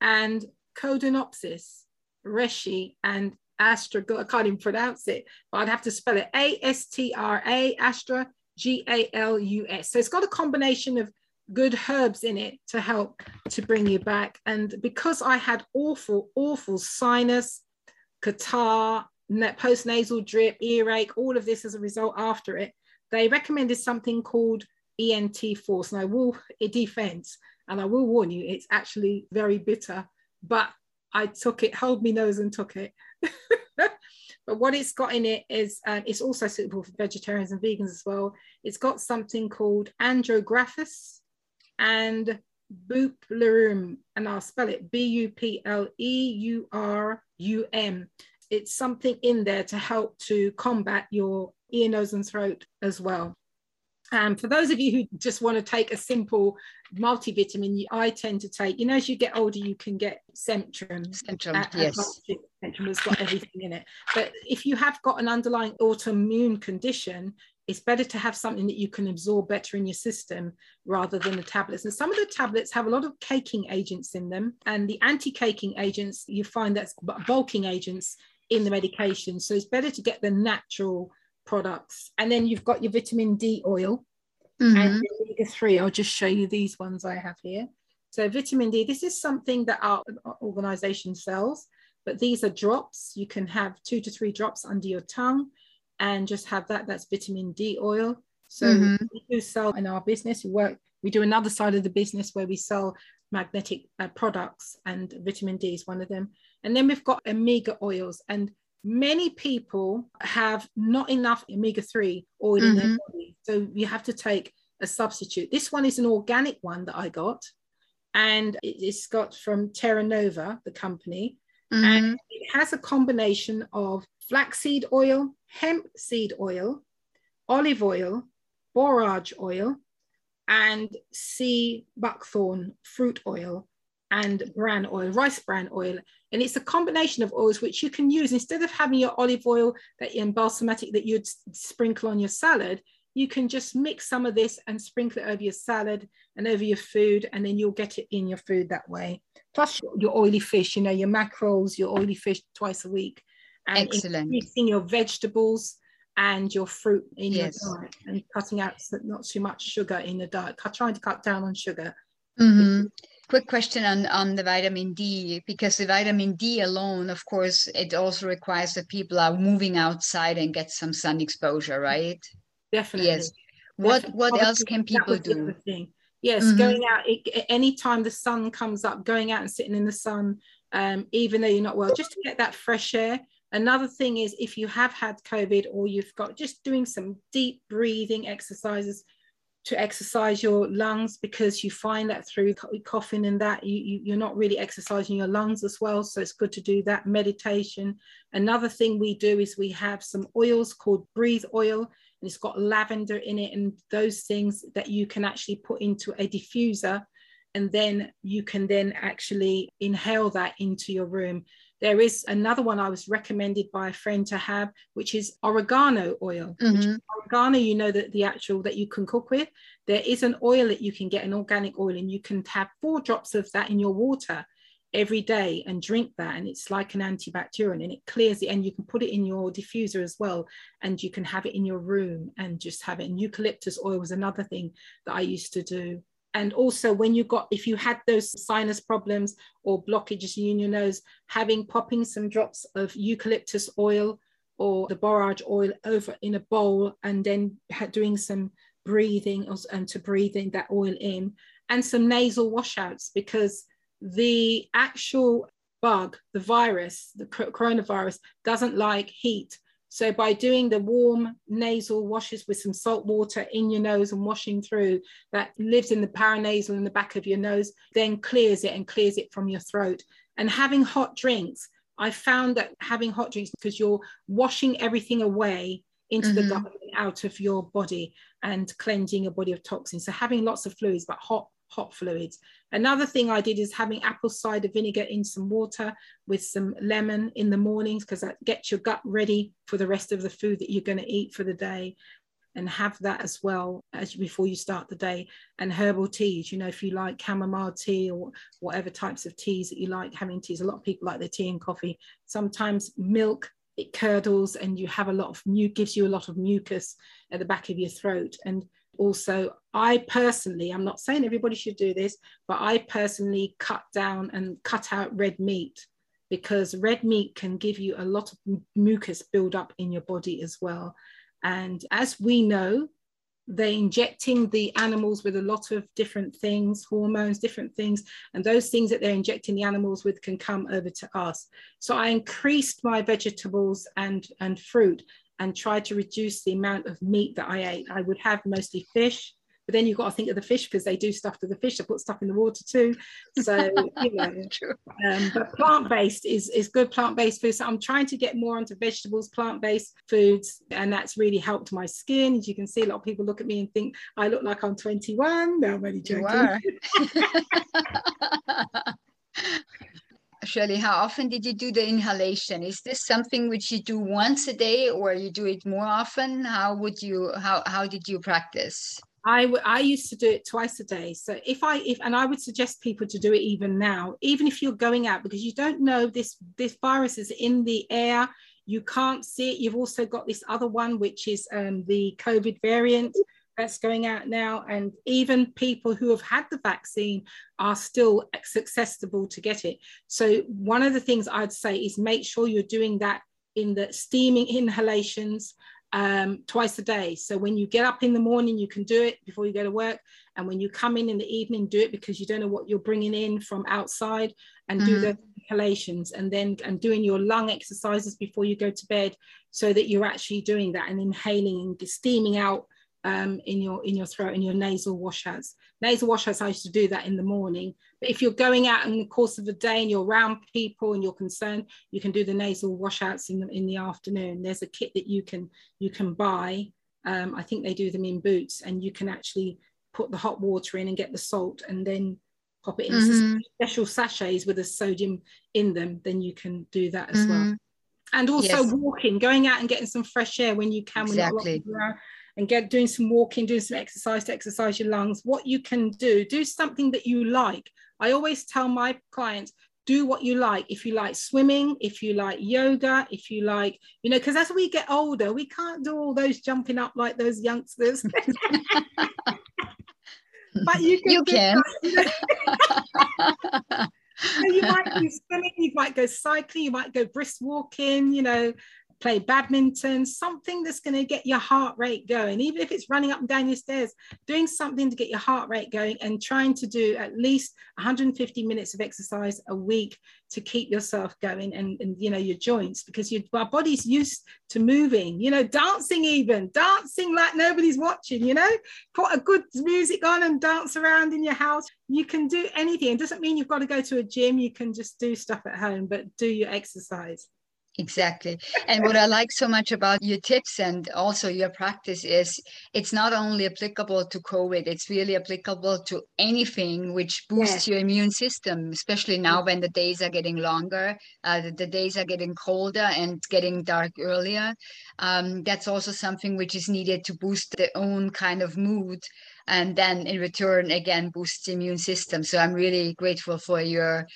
And Codonopsis, Reishi, and Astra. I can't even pronounce it, but I'd have to spell it A S T R A, Astra, G A L U S. So it's got a combination of good herbs in it to help to bring you back. And because I had awful, awful sinus, catarrh, post nasal drip, earache, all of this as a result after it, they recommended something called ENT Force. And I will, defense, and I will warn you, it's actually very bitter, but I took it, held me nose and took it. but what it's got in it is, um, it's also suitable for vegetarians and vegans as well. It's got something called andrographis and bupleurum, and I'll spell it B-U-P-L-E-U-R-U-M it's something in there to help to combat your ear, nose, and throat as well. And for those of you who just want to take a simple multivitamin, I tend to take, you know, as you get older, you can get Centrum. Centrum, yes. Centrum has got everything in it. But if you have got an underlying autoimmune condition, it's better to have something that you can absorb better in your system rather than the tablets. And some of the tablets have a lot of caking agents in them. And the anti caking agents, you find that's bulking agents in the medication. So it's better to get the natural products. And then you've got your vitamin D oil mm-hmm. and omega 3. I'll just show you these ones I have here. So vitamin D, this is something that our organization sells, but these are drops. You can have two to three drops under your tongue and just have that. That's vitamin D oil. So mm-hmm. we do sell in our business. We work. We do another side of the business where we sell magnetic uh, products, and vitamin D is one of them. And then we've got omega oils, and many people have not enough omega 3 oil mm-hmm. in their mm-hmm. body. So you have to take a substitute. This one is an organic one that I got, and it's got from Terra Nova, the company. Mm-hmm. And it has a combination of flaxseed oil, hemp seed oil, olive oil, borage oil, and sea buckthorn fruit oil and bran oil, rice bran oil. And it's a combination of oils which you can use instead of having your olive oil that in balsamic that you'd sprinkle on your salad. You can just mix some of this and sprinkle it over your salad and over your food, and then you'll get it in your food that way. Plus your oily fish, you know, your mackerels, your oily fish twice a week. and Excellent. increasing your vegetables and your fruit in Yes. your diet and cutting out not too much sugar in the diet, trying to cut down on sugar. Mhm. Quick question on, on the vitamin D, because the vitamin D alone, of course, it also requires that people are moving outside and get some sun exposure, right? Definitely. Yes. What Definitely. what else Obviously, can people do? Yes, Mhm. going out it, anytime the sun comes up, going out and sitting in the sun, um, even though you're not well, just to get that fresh air. Another thing is if you have had COVID or you've got just doing some deep breathing exercises to exercise your lungs because you find that through coughing and that you, you you're not really exercising your lungs as well. So it's good to do that. Meditation. Another thing we do is we have some oils called breathe oil and it's got lavender in it and those things that you can actually put into a diffuser and then you can then actually inhale that into your room there is another one i was recommended by a friend to have which is oregano oil which Mhm. oregano you know that the actual that you can cook with. There is an oil that you can get an organic oil and you can have four drops of that in your water every day and drink that and it's like an antibacterial and it clears it and you can put it in your diffuser as well and you can have it in your room and just have it. And eucalyptus oil was another thing that i used to do and also when you got if you had those sinus problems or blockages in your nose having popping some drops of eucalyptus oil or the borage oil over in a bowl and then doing some breathing and to breathing that oil in and some nasal washouts because the actual bug the virus the coronavirus doesn't like heat so by doing the warm nasal washes with some salt water in your nose and washing through that lives in the paranasal in the back of your nose then clears it and clears it from your throat and having hot drinks i found that having hot drinks because you're washing everything away into the Mhm. gut out of your body and cleansing your body of toxins so having lots of fluids but hot hot fluids. Another thing i did is having apple cider vinegar in some water with some lemon in the mornings because that gets your gut ready for the rest of the food that you're going to eat for the day. And have that as well as before you start the day. And herbal teas you know if you like chamomile tea or whatever types of teas that you like having teas a lot of people like their tea and coffee. Sometimes milk it curdles and you have a lot of mu gives you a lot of mucus at the back of your throat. And also i personally i'm not saying everybody should do this but i personally cut down and cut out red meat because red meat can give you a lot of mucus build up in your body as well. And as we know they're injecting the animals with a lot of different things hormones different things and those things that they're injecting the animals with can come over to us. So i increased my vegetables and and fruit and tried to reduce the amount of meat that i ate. I would have mostly fish but then you've got to think of the fish because they do stuff to the fish. They put stuff in the water too. So you know um, but plant-based is is good plant-based food. So i'm trying to get more onto vegetables plant-based foods and that's really helped my skin. As you can see a lot of people look at me and think i look like i'm 21 no i'm only joking. You are. Shirley, how often did you do the inhalation? Is this something which you do once a day or you do it more often? How would you how how did you practice? I, w- I used to do it twice a day. So if I if and I would suggest people to do it even now, even if you're going out because you don't know this this virus is in the air. You can't see it. You've also got this other one, which is um, the COVID variant that's going out now. And even people who have had the vaccine are still susceptible to get it. So one of the things I'd say is make sure you're doing that in the steaming inhalations um, twice a day. So when you get up in the morning, you can do it before you go to work. And when you come in in the evening, do it because you don't know what you're bringing in from outside and do Mhm. the inhalations and then and doing your lung exercises before you go to bed so that you're actually doing that and inhaling and steaming out um, in your in your throat and your nasal washouts. Nasal washouts, I used to do that in the morning. But if you're going out in the course of the day and you're around people and you're concerned, you can do the nasal washouts in the in the afternoon. There's a kit that you can you can buy. Um, I think they do them in boots, and you can actually put the hot water in and get the salt, and then pop it in Mhm. special sachets with a sodium in them. Then you can do that as well Mhm. and also Yes. walking, going out and getting some fresh air when you can, when Exactly. around, and get doing some walking, doing some exercise to exercise your lungs. What you can do, do something that you like. I always tell my clients, do what you like. If you like swimming, if you like yoga, if you like, you know, because as we get older, we can't do all those jumping up like those youngsters. but you can. You can. you might go swimming, you might go cycling, you might go brisk walking, you know, play badminton, something that's going to get your heart rate going, even if it's running up and down your stairs, doing something to get your heart rate going and trying to do at least 150 minutes of exercise a week to keep yourself going and, and you know, your joints, because your, our body's used to moving, you know, dancing even, dancing like nobody's watching, you know, put a good music on and dance around in your house. You can do anything. It doesn't mean you've got to go to a gym. You can just do stuff at home, but do your exercise. Exactly. And what I like so much about your tips and also your practice is it's not only applicable to COVID, it's really applicable to anything which boosts your immune system, especially now when the days are getting longer, uh, the, the, days are getting colder and getting dark earlier. Um, that's also something which is needed to boost the own kind of mood and then in return again boosts the immune system so i'm really grateful for your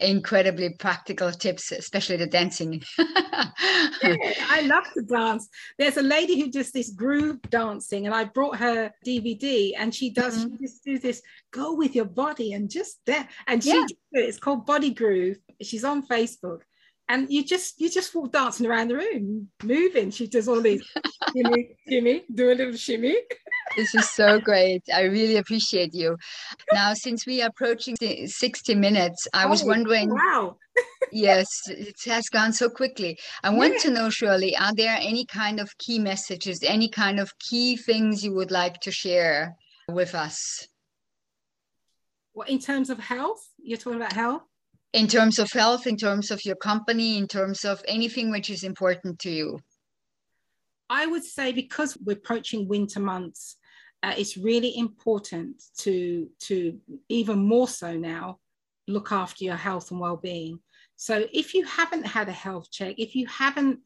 incredibly practical tips, especially the dancing. yeah, I love to dance. There's a lady who does this groove dancing, and I brought her DVD, and she does mm-hmm. she just do this go with your body and just there, and she yeah. it's called Body Groove. She's on Facebook. And you just you just walk dancing around the room, moving. She does all these shimmy, shimmy, do a little shimmy. this is so great. I really appreciate you. Now, since we are approaching 60 minutes, I was oh, wondering. Wow. yes, it has gone so quickly. I yeah. want to know, Shirley, are there any kind of key messages, any kind of key things you would like to share with us? What, in terms of health? You're talking about health? In terms of health, in terms of your company, in terms of anything which is important to you. I would say because we're approaching winter months, uh, it's really important to to even more so now look after your health and well-being. So if you haven't had a health check, if you haven't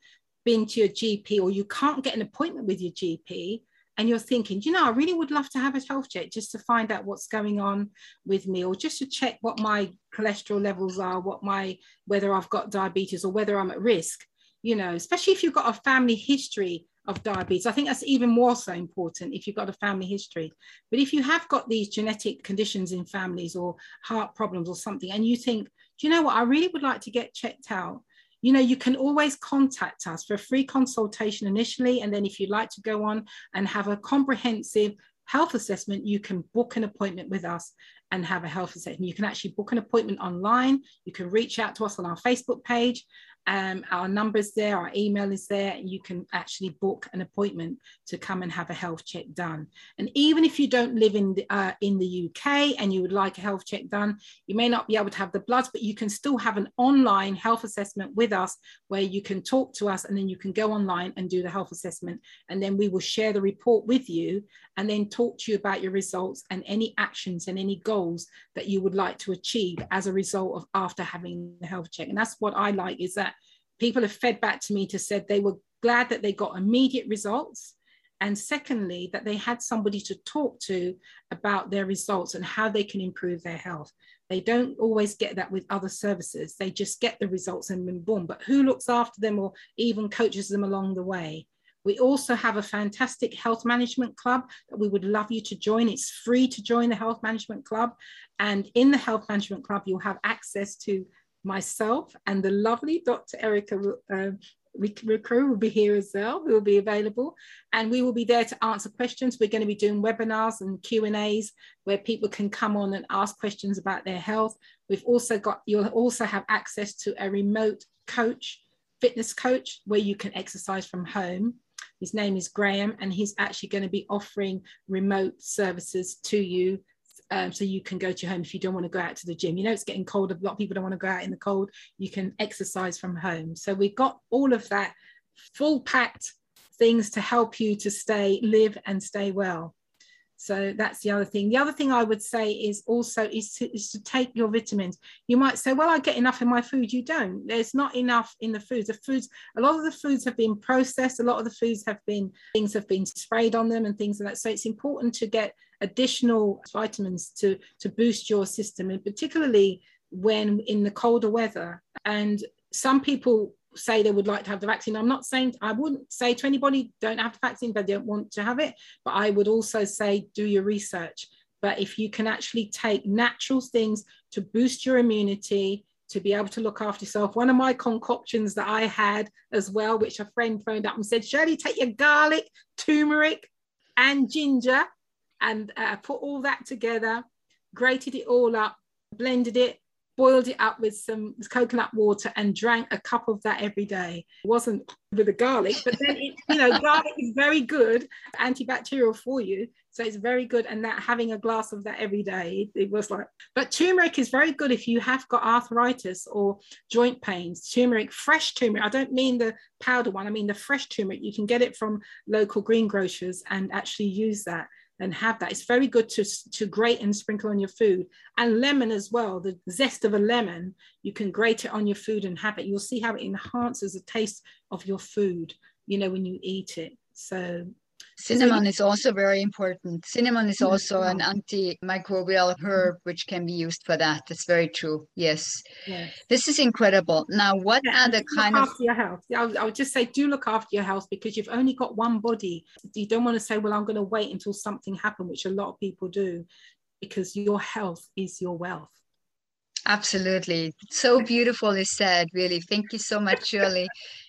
been to your GP or you can't get an appointment with your GP, and you're thinking, you know, I really would love to have a health check just to find out what's going on with me, or just to check what my cholesterol levels are, what my whether I've got diabetes or whether I'm at risk you know, especially if you've got a family history of diabetes. I think that's even more so important if you've got a family history. But if you have got these genetic conditions in families or heart problems or something, and you think, do you know what, I really would like to get checked out, you know, you can always contact us for a free consultation initially. And then if you'd like to go on and have a comprehensive health assessment, you can book an appointment with us and have a health assessment. You can actually book an appointment online. You can reach out to us on our Facebook page um, our number's there, our email is there, and you can actually book an appointment to come and have a health check done. And even if you don't live in the, uh, in the UK and you would like a health check done, you may not be able to have the bloods, but you can still have an online health assessment with us where you can talk to us and then you can go online and do the health assessment. And then we will share the report with you and then talk to you about your results and any actions and any goals that you would like to achieve as a result of after having the health check. And that's what I like is that people have fed back to me to said they were glad that they got immediate results and secondly that they had somebody to talk to about their results and how they can improve their health they don't always get that with other services they just get the results and boom, boom but who looks after them or even coaches them along the way we also have a fantastic health management club that we would love you to join. It's free to join the health management club. And in the health management club, you'll have access to myself and the lovely Dr. Erica uh, will be here as well, who will be available. And we will be there to answer questions. We're going to be doing webinars and Q&As where people can come on and ask questions about their health. We've also got, you'll also have access to a remote coach, fitness coach, where you can exercise from home. His name is Graham, and he's actually going to be offering remote services to you um, so you can go to your home if you don't want to go out to the gym. You know, it's getting cold. A lot of people don't want to go out in the cold. You can exercise from home. So we've got all of that full packed things to help you to stay, live and stay well. So that's the other thing. The other thing I would say is also is to, is to take your vitamins. You might say, well, I get enough in my food. You don't. There's not enough in the foods. The foods, a lot of the foods have been processed. A lot of the foods have been, things have been sprayed on them and things like that. So it's important to get additional vitamins to, to boost your system and particularly when in the colder weather. And some people say they would like to have the vaccine. I'm not saying I wouldn't say to anybody don't have the vaccine, they don't want to have it. But I would also say do your research. But if you can actually take natural things to boost your immunity, to be able to look after yourself. One of my concoctions that I had as well, which a friend phoned up and said, Shirley, take your garlic, turmeric, and ginger and uh, put all that together, grated it all up, blended it, boiled it up with some coconut water and drank a cup of that every day. It wasn't with the garlic, but then it, you know, garlic is very good antibacterial for you. So it's very good. And that having a glass of that every day, it, was like, but turmeric is very good if you have got arthritis or joint pains. Turmeric, fresh turmeric. I don't mean the powder one, I mean the fresh turmeric. You can get it from local greengrocers and actually use that and have that. It's very good to, to grate and sprinkle on your food. And lemon as well, the zest of a lemon, you can grate it on your food and have it. You'll see how it enhances the taste of your food, you know, when you eat it. So Cinnamon is also very important. Cinnamon is mm-hmm. also an antimicrobial herb which can be used for that. That's very true. Yes. yes. This is incredible. Now, what yeah, are the kind of after your health? I would, I would just say do look after your health because you've only got one body. You don't want to say, well, I'm going to wait until something happens, which a lot of people do, because your health is your wealth. Absolutely. So beautifully said, really. Thank you so much, Shirley.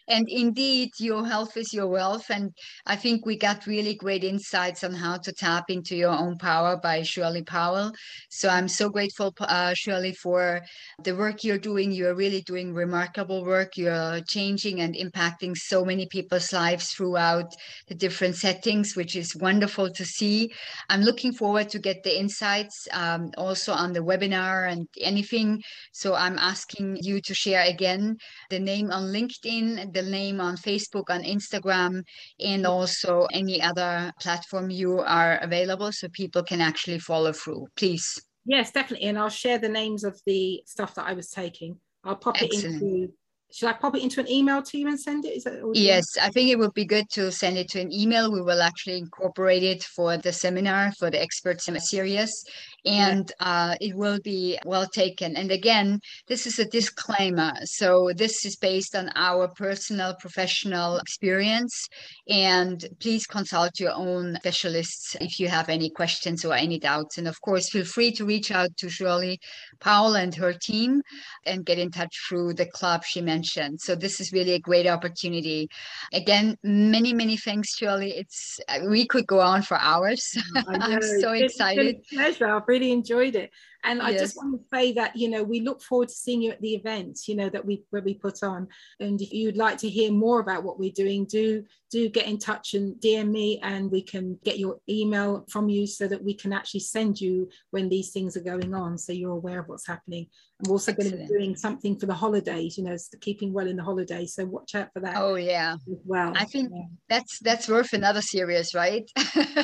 And indeed, your health is your wealth. And I think we got really great insights on how to tap into your own power by Shirley Powell. So I'm so grateful, uh, Shirley, for the work you're doing. You're really doing remarkable work. You're changing and impacting so many people's lives throughout the different settings, which is wonderful to see. I'm looking forward to get the insights um, also on the webinar and anything. So I'm asking you to share again the name on LinkedIn, the name on Facebook, on Instagram, and also any other platform you are available so people can actually follow through, please. Yes, definitely. And I'll share the names of the stuff that I was taking. I'll pop Excellent. it into should I pop it into an email to you and send it? Is that yes, I think it would be good to send it to an email. We will actually incorporate it for the seminar for the expert series and uh, it will be well taken. And again, this is a disclaimer. So this is based on our personal professional experience. And please consult your own specialists if you have any questions or any doubts. And of course, feel free to reach out to Shirley Powell and her team and get in touch through the club she mentioned. So this is really a great opportunity. Again, many, many thanks, Shirley. It's we could go on for hours. I'm so excited. pleasure really enjoyed it. And I just want to say that, you know, we look forward to seeing you at the events, you know, that we where we put on. And if you'd like to hear more about what we're doing, do do get in touch and DM me and we can get your email from you so that we can actually send you when these things are going on so you're aware of what's happening. I'm also Excellent. going to be doing something for the holidays, you know, keeping well in the holidays. So watch out for that. Oh yeah. well. I think yeah. that's that's worth another series, right?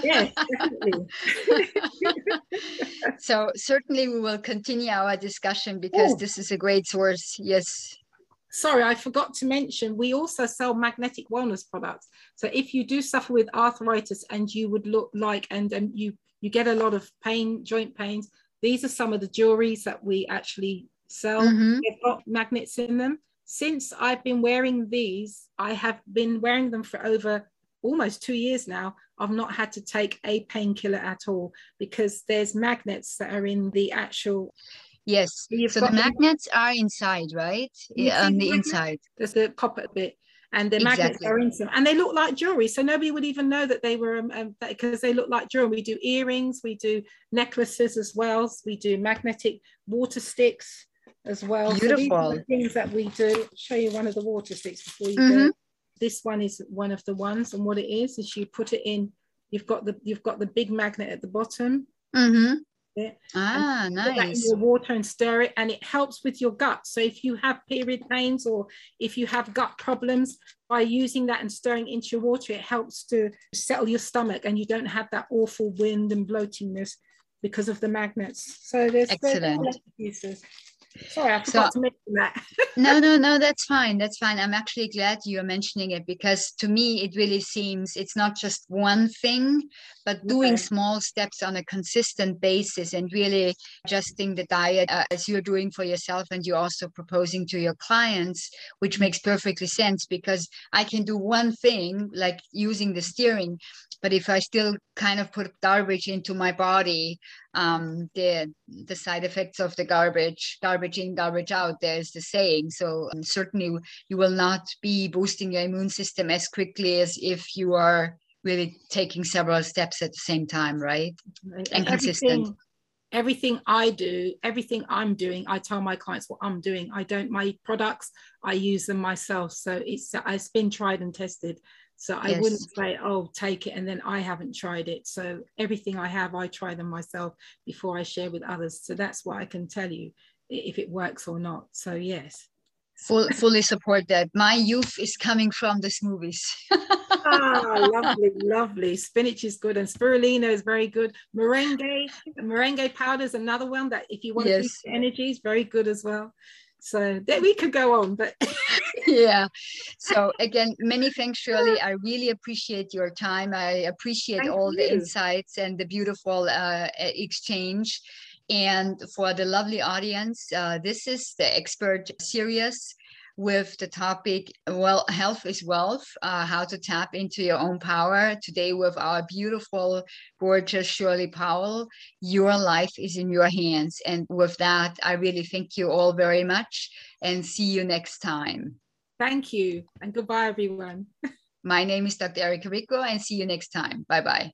yes, definitely. so certainly we will continue our discussion because Ooh. this is a great source. Yes. Sorry, I forgot to mention, we also sell magnetic wellness products. So if you do suffer with arthritis and you would look like, and, and you, you get a lot of pain, joint pains, these are some of the jewelries that we actually sell. Mm-hmm. They've got magnets in them. Since I've been wearing these, I have been wearing them for over almost two years now, I've not had to take a painkiller at all because there's magnets that are in the actual. Yes. So the magnets are inside, right? Yeah, on the inside. There's the copper bit. And the exactly. magnets are inside, and they look like jewelry, so nobody would even know that they were um, because um, they look like jewelry. We do earrings, we do necklaces as well. We do magnetic water sticks as well. Beautiful so things that we do. I'll show you one of the water sticks before you mm-hmm. go this one is one of the ones and what it is is you put it in you've got the you've got the big magnet at the bottom. Mm-hmm. yeah. ah nice in your water and stir it and it helps with your gut. So if you have period pains or if you have gut problems by using that and stirring into your water it helps to settle your stomach and you don't have that awful wind and bloatingness because of the magnets. So there's excellent. uses Sorry, I forgot so, to mention that. no, no, no, that's fine. That's fine. I'm actually glad you're mentioning it because to me, it really seems it's not just one thing, but doing okay. small steps on a consistent basis and really adjusting the diet uh, as you're doing for yourself and you're also proposing to your clients, which makes perfectly sense because I can do one thing like using the steering, but if I still kind of put garbage into my body, um, the the side effects of the garbage, garbage in, garbage out. There's the saying. So um, certainly you will not be boosting your immune system as quickly as if you are really taking several steps at the same time, right? And, and consistent. Everything, everything I do, everything I'm doing, I tell my clients what I'm doing. I don't my products, I use them myself. So it's it's been tried and tested. So I yes. wouldn't say, oh, take it, and then I haven't tried it. So everything I have, I try them myself before I share with others. So that's what I can tell you if it works or not. So yes. Full, fully support that. My youth is coming from the smoothies. ah, lovely, lovely. Spinach is good, and spirulina is very good. Moringa, moringa powder is another one that if you want yes. to boost energy is very good as well. So that we could go on, but yeah. So again, many thanks, Shirley. I really appreciate your time. I appreciate Thank all you. the insights and the beautiful uh, exchange. And for the lovely audience, uh, this is the expert series with the topic well health is wealth uh, how to tap into your own power today with our beautiful gorgeous shirley powell your life is in your hands and with that i really thank you all very much and see you next time Thank you and goodbye, everyone. My name is Dr. Erica Rico and see you next time. Bye bye.